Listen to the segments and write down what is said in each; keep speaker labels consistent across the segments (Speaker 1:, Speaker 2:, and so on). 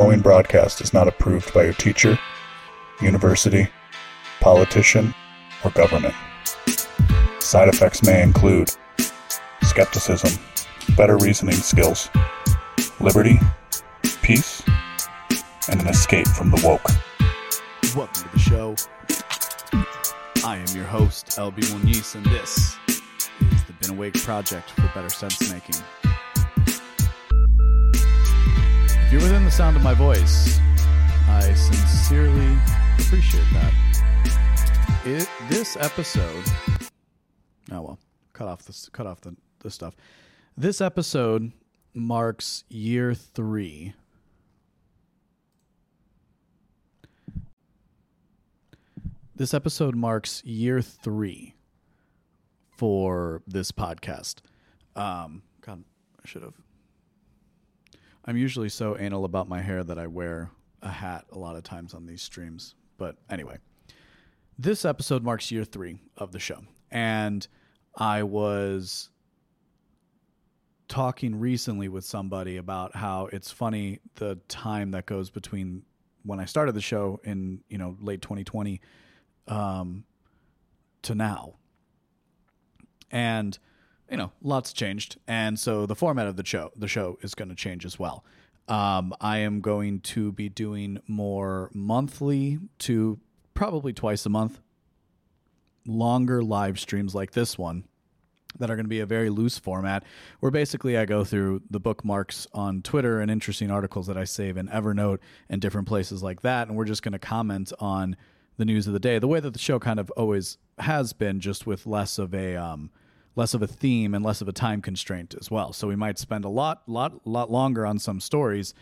Speaker 1: following broadcast is not approved by your teacher, university, politician, or government. Side effects may include skepticism, better reasoning skills, liberty, peace, and an escape from the woke.
Speaker 2: Welcome to the show. I am your host, LB Moniz, and this is the Been Awake Project for Better Sense Making. You're within the sound of my voice, I sincerely appreciate that. It, this episode, oh well, cut off this, cut off the, the stuff. This episode marks year three This episode marks year three for this podcast. Um, God, I should have. I'm usually so anal about my hair that I wear a hat a lot of times on these streams. But anyway, this episode marks year three of the show. And I was talking recently with somebody about how it's funny the time that goes between when I started the show in, you know, late 2020 um, to now. And you know, lots changed, and so the format of the show the show is going to change as well. Um, I am going to be doing more monthly to probably twice a month, longer live streams like this one that are going to be a very loose format where basically I go through the bookmarks on Twitter and interesting articles that I save in Evernote and different places like that. And we're just going to comment on the news of the day, the way that the show kind of always has been, just with less of a um, less of a theme and less of a time constraint as well. So we might spend a lot, lot, lot longer on some stories,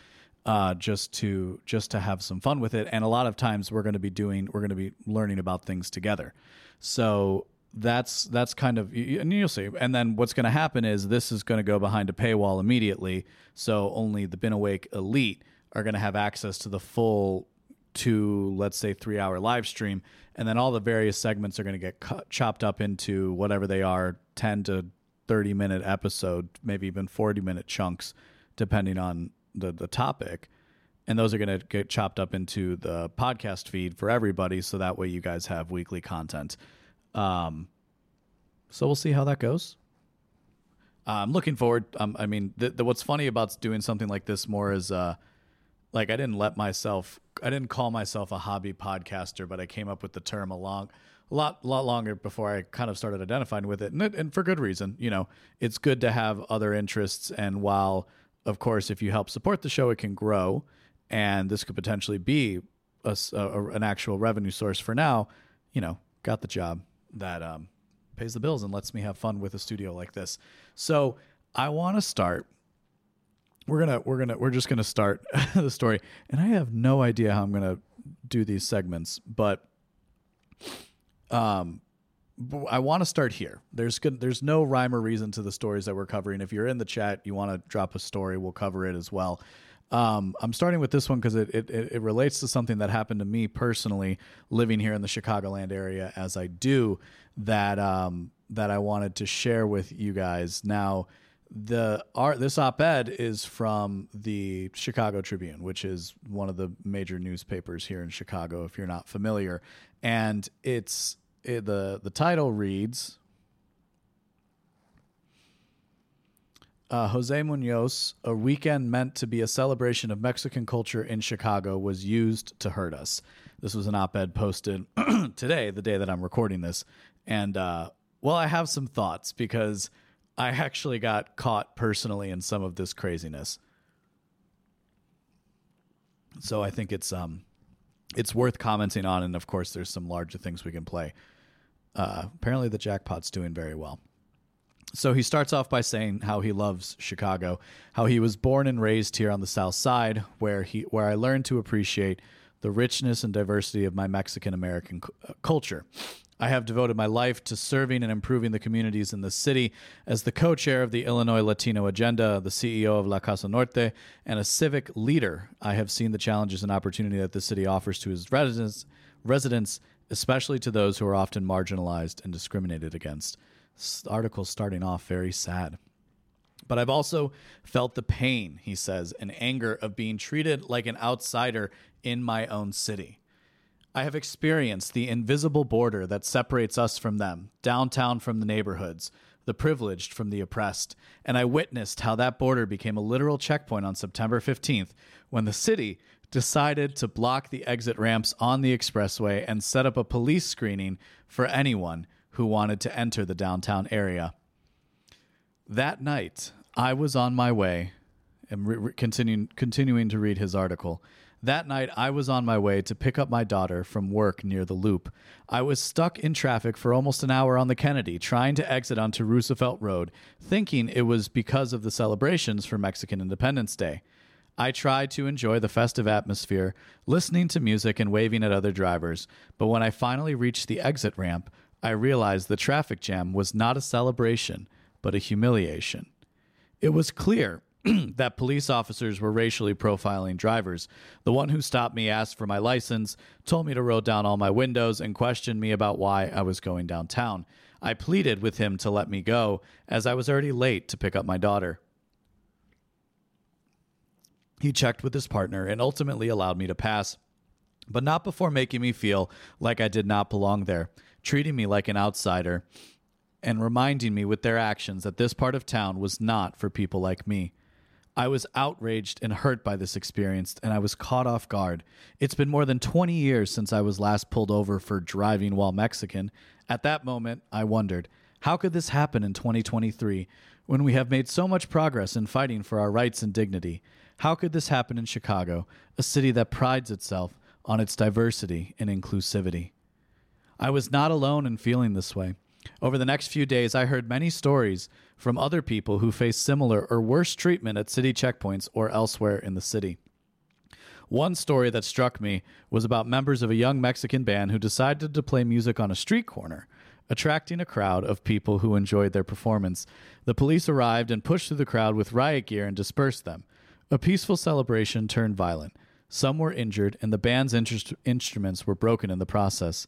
Speaker 2: uh, just to just to have some fun with it. And a lot of times we're going to be doing, we're going to be learning about things together. So that's that's kind of and you'll see. And then what's going to happen is this is going to go behind a paywall immediately. So only the Been Awake elite are going to have access to the full to let's say three hour live stream and then all the various segments are going to get cut, chopped up into whatever they are 10 to 30 minute episode maybe even 40 minute chunks depending on the, the topic. And those are going to get chopped up into the podcast feed for everybody so that way you guys have weekly content. Um, so we'll see how that goes. I'm looking forward um, i mean the, the, what's funny about doing something like this more is uh, like I didn't let myself I didn't call myself a hobby podcaster, but I came up with the term a long a lot lot longer before I kind of started identifying with it. And, it, and for good reason. You know, it's good to have other interests and while of course if you help support the show it can grow and this could potentially be a, a, an actual revenue source for now, you know, got the job that um, pays the bills and lets me have fun with a studio like this. So, I want to start we're gonna we're gonna we're just gonna start the story, and I have no idea how I'm gonna do these segments, but um, I want to start here. There's good. There's no rhyme or reason to the stories that we're covering. If you're in the chat, you want to drop a story, we'll cover it as well. Um, I'm starting with this one because it, it, it relates to something that happened to me personally, living here in the Chicagoland area as I do. That um, that I wanted to share with you guys now the art this op-ed is from the chicago tribune which is one of the major newspapers here in chicago if you're not familiar and it's it, the the title reads uh, Jose Munoz, a weekend meant to be a celebration of Mexican culture in Chicago, was used to hurt us. This was an op ed posted today, the day that I'm recording this. And, uh, well, I have some thoughts because I actually got caught personally in some of this craziness. So I think it's um it's worth commenting on and of course there's some larger things we can play. Uh, apparently the jackpot's doing very well. So he starts off by saying how he loves Chicago, how he was born and raised here on the south side where he where I learned to appreciate the richness and diversity of my Mexican American c- culture. I have devoted my life to serving and improving the communities in the city as the co chair of the Illinois Latino Agenda, the CEO of La Casa Norte, and a civic leader. I have seen the challenges and opportunity that the city offers to its residents, residents especially to those who are often marginalized and discriminated against. This article starting off very sad. But I've also felt the pain, he says, and anger of being treated like an outsider in my own city. I have experienced the invisible border that separates us from them, downtown from the neighborhoods, the privileged from the oppressed, and I witnessed how that border became a literal checkpoint on September 15th when the city decided to block the exit ramps on the expressway and set up a police screening for anyone who wanted to enter the downtown area. That night, I was on my way, and re- continuing, continuing to read his article. That night, I was on my way to pick up my daughter from work near the loop. I was stuck in traffic for almost an hour on the Kennedy, trying to exit onto Roosevelt Road, thinking it was because of the celebrations for Mexican Independence Day. I tried to enjoy the festive atmosphere, listening to music and waving at other drivers, but when I finally reached the exit ramp, I realized the traffic jam was not a celebration, but a humiliation. It was clear that police officers were racially profiling drivers. The one who stopped me asked for my license, told me to roll down all my windows, and questioned me about why I was going downtown. I pleaded with him to let me go, as I was already late to pick up my daughter. He checked with his partner and ultimately allowed me to pass, but not before making me feel like I did not belong there, treating me like an outsider, and reminding me with their actions that this part of town was not for people like me. I was outraged and hurt by this experience, and I was caught off guard. It's been more than 20 years since I was last pulled over for driving while Mexican. At that moment, I wondered, how could this happen in 2023 when we have made so much progress in fighting for our rights and dignity? How could this happen in Chicago, a city that prides itself on its diversity and inclusivity? I was not alone in feeling this way. Over the next few days, I heard many stories from other people who faced similar or worse treatment at city checkpoints or elsewhere in the city. One story that struck me was about members of a young Mexican band who decided to play music on a street corner, attracting a crowd of people who enjoyed their performance. The police arrived and pushed through the crowd with riot gear and dispersed them. A peaceful celebration turned violent. Some were injured, and the band's instru- instruments were broken in the process.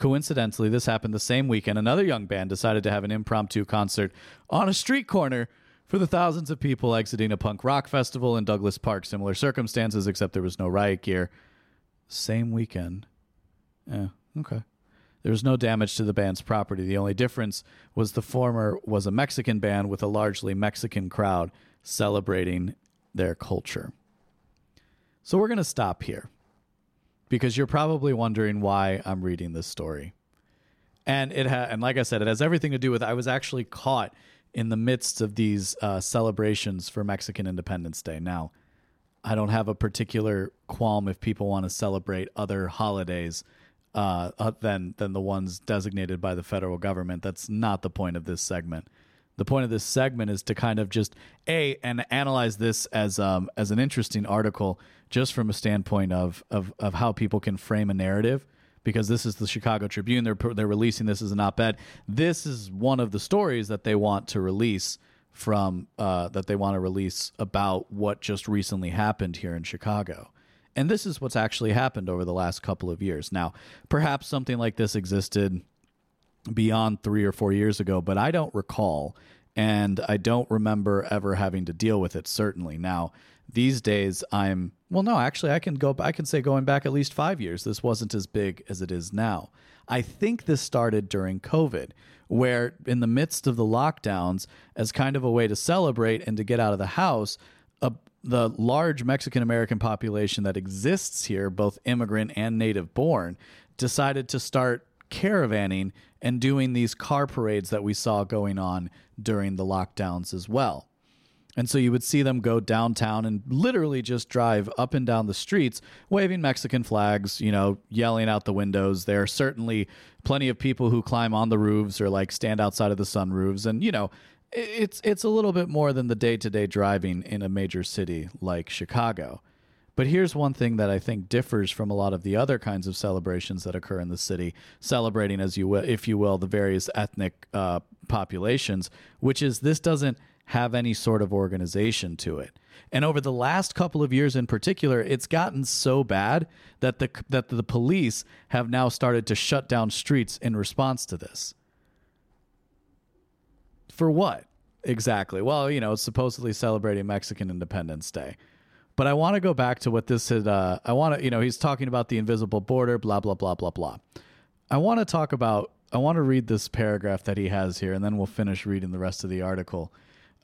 Speaker 2: Coincidentally, this happened the same weekend. Another young band decided to have an impromptu concert on a street corner for the thousands of people exiting a punk rock festival in Douglas Park. Similar circumstances, except there was no riot gear. Same weekend. Yeah, okay. There was no damage to the band's property. The only difference was the former was a Mexican band with a largely Mexican crowd celebrating their culture. So we're going to stop here because you're probably wondering why I'm reading this story. And it ha- and like I said, it has everything to do with I was actually caught in the midst of these uh, celebrations for Mexican Independence Day. Now, I don't have a particular qualm if people want to celebrate other holidays uh, uh, than than the ones designated by the federal government. That's not the point of this segment. The point of this segment is to kind of just a and analyze this as um, as an interesting article, just from a standpoint of of of how people can frame a narrative. Because this is the Chicago Tribune, they're they're releasing this as an op-ed. This is one of the stories that they want to release from uh, that they want to release about what just recently happened here in Chicago. And this is what's actually happened over the last couple of years. Now, perhaps something like this existed beyond three or four years ago, but I don't recall. And I don't remember ever having to deal with it, certainly. Now, these days, I'm, well, no, actually, I can go, I can say going back at least five years, this wasn't as big as it is now. I think this started during COVID, where in the midst of the lockdowns, as kind of a way to celebrate and to get out of the house, a, the large Mexican American population that exists here, both immigrant and native born, decided to start caravanning and doing these car parades that we saw going on during the lockdowns as well. And so you would see them go downtown and literally just drive up and down the streets, waving Mexican flags, you know, yelling out the windows. There are certainly plenty of people who climb on the roofs or like stand outside of the sunroofs. And, you know, it's it's a little bit more than the day to day driving in a major city like Chicago. But here's one thing that I think differs from a lot of the other kinds of celebrations that occur in the city, celebrating, as you will, if you will, the various ethnic uh, populations, which is this doesn't have any sort of organization to it. And over the last couple of years in particular, it's gotten so bad that the that the police have now started to shut down streets in response to this. For what? exactly. Well, you know, it's supposedly celebrating Mexican Independence Day. But I want to go back to what this had. Uh, I want to, you know, he's talking about the invisible border, blah, blah, blah, blah, blah. I want to talk about, I want to read this paragraph that he has here, and then we'll finish reading the rest of the article.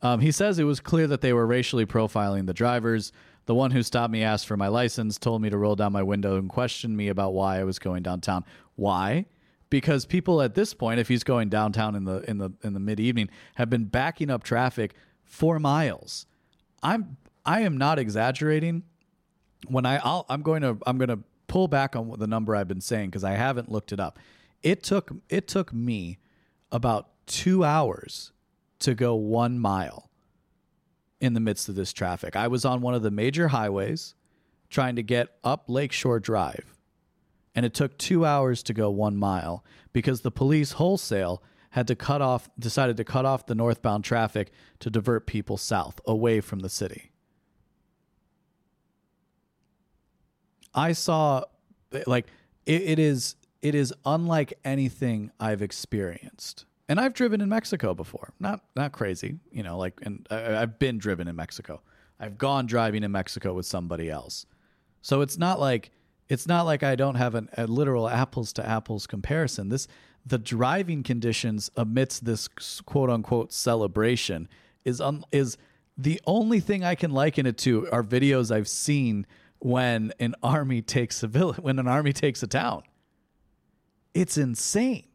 Speaker 2: Um, he says it was clear that they were racially profiling the drivers. The one who stopped me asked for my license, told me to roll down my window, and questioned me about why I was going downtown. Why? Because people at this point, if he's going downtown in the in the in the mid evening, have been backing up traffic for miles. I'm I am not exaggerating. When I I'll, I'm going to I'm going to pull back on the number I've been saying because I haven't looked it up. It took it took me about two hours to go one mile in the midst of this traffic. I was on one of the major highways trying to get up Lakeshore Drive, and it took two hours to go one mile because the police wholesale had to cut off, decided to cut off the northbound traffic to divert people south away from the city. I saw, like, it, it is it is unlike anything I've experienced and I've driven in Mexico before. Not not crazy, you know. Like, and I, I've been driven in Mexico. I've gone driving in Mexico with somebody else. So it's not like it's not like I don't have an, a literal apples to apples comparison. This the driving conditions amidst this quote unquote celebration is is the only thing I can liken it to are videos I've seen when an army takes a village, when an army takes a town. It's insane.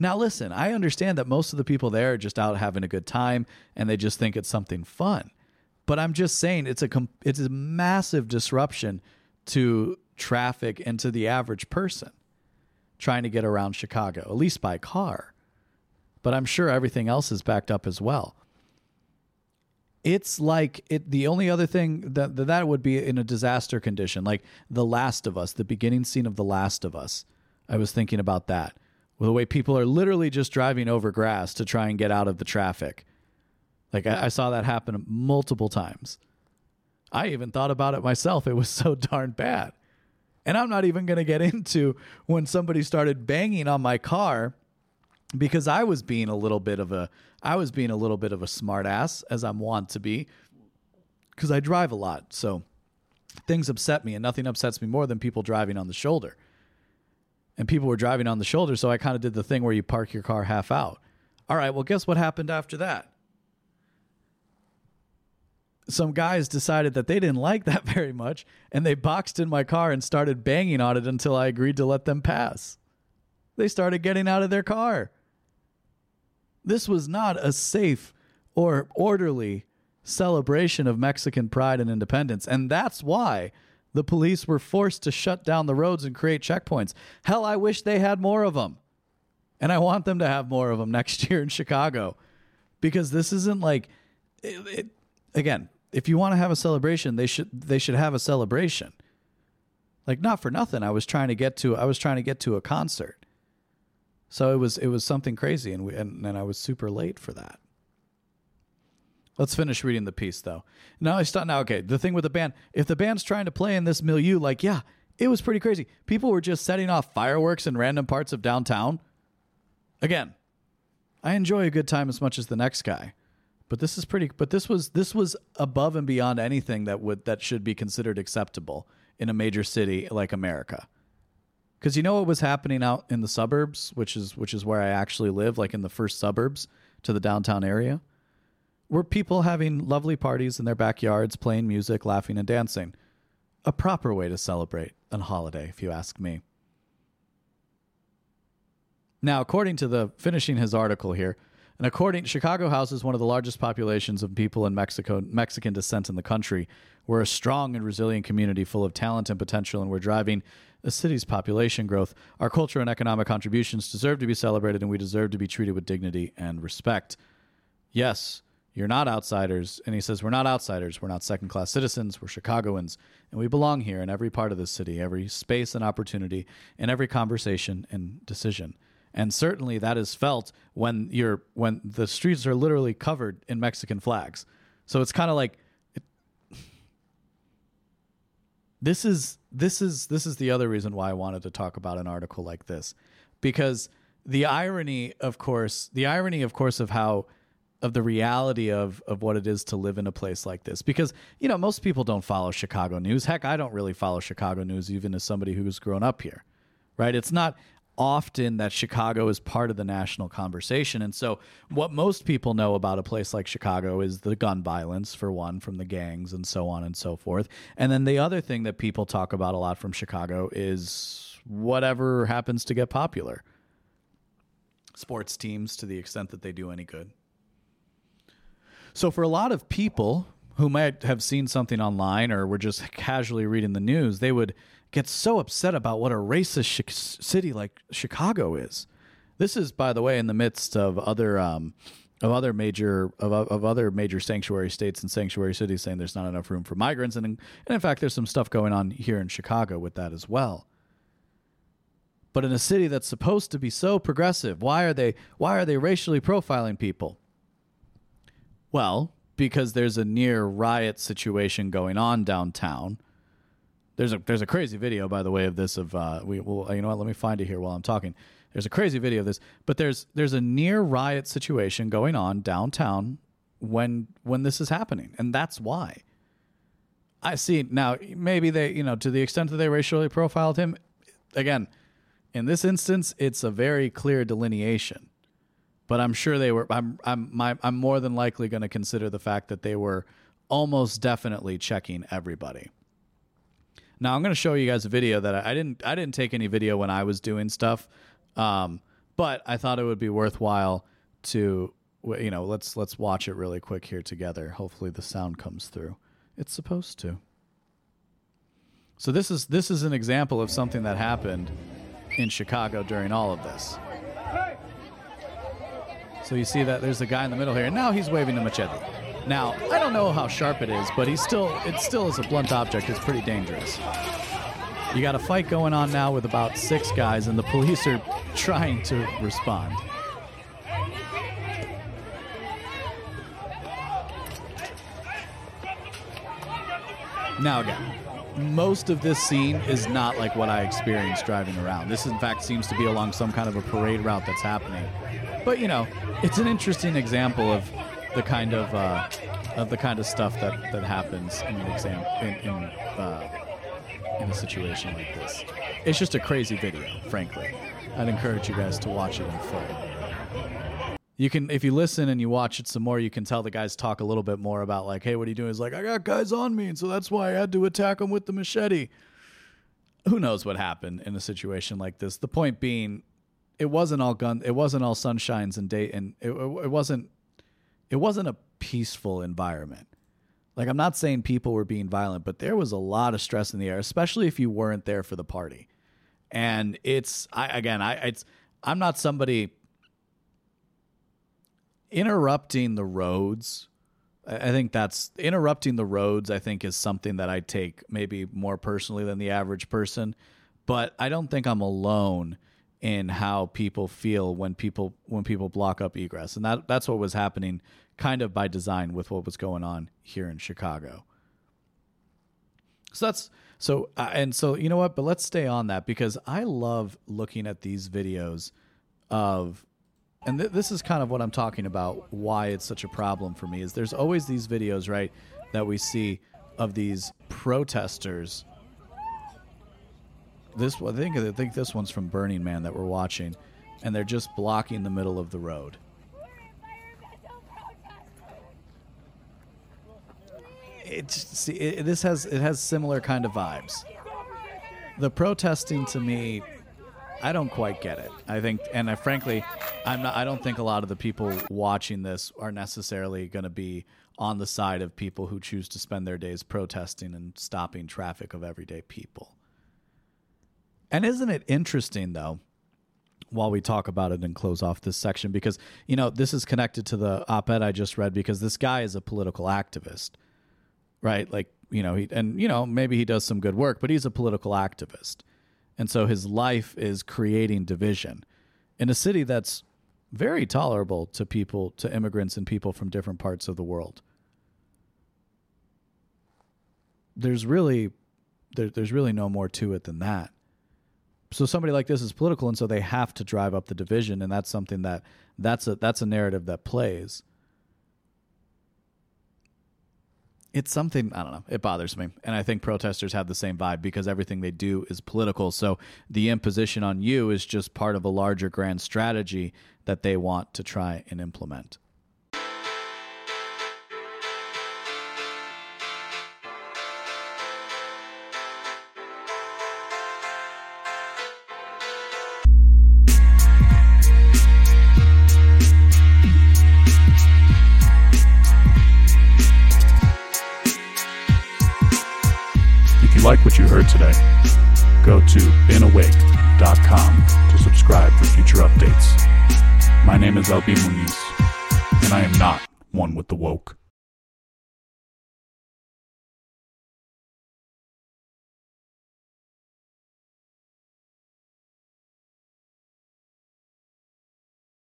Speaker 2: Now, listen, I understand that most of the people there are just out having a good time and they just think it's something fun. But I'm just saying it's a it's a massive disruption to traffic and to the average person trying to get around Chicago, at least by car. But I'm sure everything else is backed up as well. It's like it the only other thing that that would be in a disaster condition, like The Last of Us, the beginning scene of The Last of Us. I was thinking about that the way people are literally just driving over grass to try and get out of the traffic. Like I, I saw that happen multiple times. I even thought about it myself. It was so darn bad. And I'm not even going to get into when somebody started banging on my car because I was being a little bit of a I was being a little bit of a smartass as I'm wont to be because I drive a lot. So things upset me and nothing upsets me more than people driving on the shoulder and people were driving on the shoulder. So I kind of did the thing where you park your car half out. All right, well, guess what happened after that? Some guys decided that they didn't like that very much, and they boxed in my car and started banging on it until I agreed to let them pass. They started getting out of their car. This was not a safe or orderly celebration of Mexican pride and independence. And that's why the police were forced to shut down the roads and create checkpoints. Hell, I wish they had more of them. And I want them to have more of them next year in Chicago because this isn't like it, it, again, if you want to have a celebration, they should they should have a celebration. Like not for nothing, I was trying to get to I was trying to get to a concert. So it was it was something crazy and we, and, and I was super late for that. Let's finish reading the piece though. Now I start now. Okay, the thing with the band, if the band's trying to play in this milieu, like yeah, it was pretty crazy. People were just setting off fireworks in random parts of downtown. Again, I enjoy a good time as much as the next guy, but this is pretty. But this was this was above and beyond anything that would that should be considered acceptable in a major city like America. Because you know what was happening out in the suburbs, which is which is where I actually live, like in the first suburbs to the downtown area were people having lovely parties in their backyards, playing music, laughing, and dancing. A proper way to celebrate a holiday, if you ask me. Now, according to the finishing his article here, and according Chicago houses one of the largest populations of people in Mexico Mexican descent in the country. We're a strong and resilient community full of talent and potential, and we're driving a city's population growth. Our culture and economic contributions deserve to be celebrated, and we deserve to be treated with dignity and respect. Yes, you're not outsiders. And he says, We're not outsiders. We're not second class citizens. We're Chicagoans. And we belong here in every part of the city, every space and opportunity, in every conversation and decision. And certainly that is felt when you're when the streets are literally covered in Mexican flags. So it's kind of like it, this is this is this is the other reason why I wanted to talk about an article like this. Because the irony of course the irony of course of how of the reality of of what it is to live in a place like this. Because you know most people don't follow Chicago news. Heck I don't really follow Chicago news even as somebody who's grown up here right? It's not often that Chicago is part of the national conversation. And so what most people know about a place like Chicago is the gun violence for one from the gangs and so on and so forth. And then the other thing that people talk about a lot from Chicago is whatever happens to get popular. Sports teams to the extent that they do any good. So for a lot of people who might have seen something online or were just casually reading the news, they would get so upset about what a racist sh- city like Chicago is. This is, by the way, in the midst of other um, of other major of, of other major sanctuary states and sanctuary cities saying there's not enough room for migrants, and in, and in fact, there's some stuff going on here in Chicago with that as well. But in a city that's supposed to be so progressive, why are they why are they racially profiling people? Well, because there's a near riot situation going on downtown. There's a there's a crazy video, by the way, of this. Of uh, we will you know what? Let me find it here while I'm talking. There's a crazy video of this, but there's there's a near riot situation going on downtown when when this is happening, and that's why. I see now. Maybe they you know to the extent that they racially profiled him. Again, in this instance, it's a very clear delineation but I'm sure they were. I'm I'm my, I'm more than likely going to consider the fact that they were almost definitely checking everybody. Now I'm going to show you guys a video that I, I, didn't I didn't take any video when I was doing stuff, um, but I thought it would be worthwhile to you know let's let's watch it really quick here together. Hopefully the sound comes through. It's supposed to. So this is this is an example of something that happened in Chicago during all of this. So you see that there's a guy in the middle here, and now he's waving a machete. Now I don't know how sharp it is, but he's still it still is a blunt object. It's pretty dangerous. You got a fight going on now with about six guys, and the police are trying to respond. Now again, most of this scene is not like what I experienced driving around. This, in fact, seems to be along some kind of a parade route that's happening. But you know, it's an interesting example of the kind of uh, of the kind of stuff that, that happens in an exam in in, uh, in a situation like this. It's just a crazy video, frankly. I'd encourage you guys to watch it in full. You can, if you listen and you watch it some more, you can tell the guys talk a little bit more about like, "Hey, what are you doing?" He's like, "I got guys on me, and so that's why I had to attack them with the machete." Who knows what happened in a situation like this? The point being, it wasn't all gun. It wasn't all sunshines and date, and it, it wasn't. It wasn't a peaceful environment. Like I'm not saying people were being violent, but there was a lot of stress in the air, especially if you weren't there for the party. And it's I again, I it's I'm not somebody interrupting the roads. I think that's interrupting the roads. I think is something that I take maybe more personally than the average person, but I don't think I'm alone in how people feel when people when people block up egress, and that that's what was happening, kind of by design with what was going on here in Chicago. So that's so uh, and so you know what, but let's stay on that because I love looking at these videos of and th- this is kind of what I'm talking about why it's such a problem for me is there's always these videos right that we see of these protesters this I think I think this one's from Burning Man that we're watching, and they're just blocking the middle of the road. It's see it, this has it has similar kind of vibes. The protesting to me, I don't quite get it. I think, and I, frankly, I'm not. I don't think a lot of the people watching this are necessarily going to be on the side of people who choose to spend their days protesting and stopping traffic of everyday people. And isn't it interesting though? While we talk about it and close off this section, because you know this is connected to the op-ed I just read, because this guy is a political activist, right? Like you know, he and you know maybe he does some good work, but he's a political activist, and so his life is creating division in a city that's very tolerable to people, to immigrants and people from different parts of the world. There's really, there, there's really no more to it than that so somebody like this is political and so they have to drive up the division and that's something that that's a that's a narrative that plays. It's something i don't know it bothers me and i think protesters have the same vibe because everything they do is political. So the imposition on you is just part of a larger grand strategy that they want to try and implement.
Speaker 1: Today, go to beenawake.com to subscribe for future updates. My name is LB Muniz, and I am not one with the woke.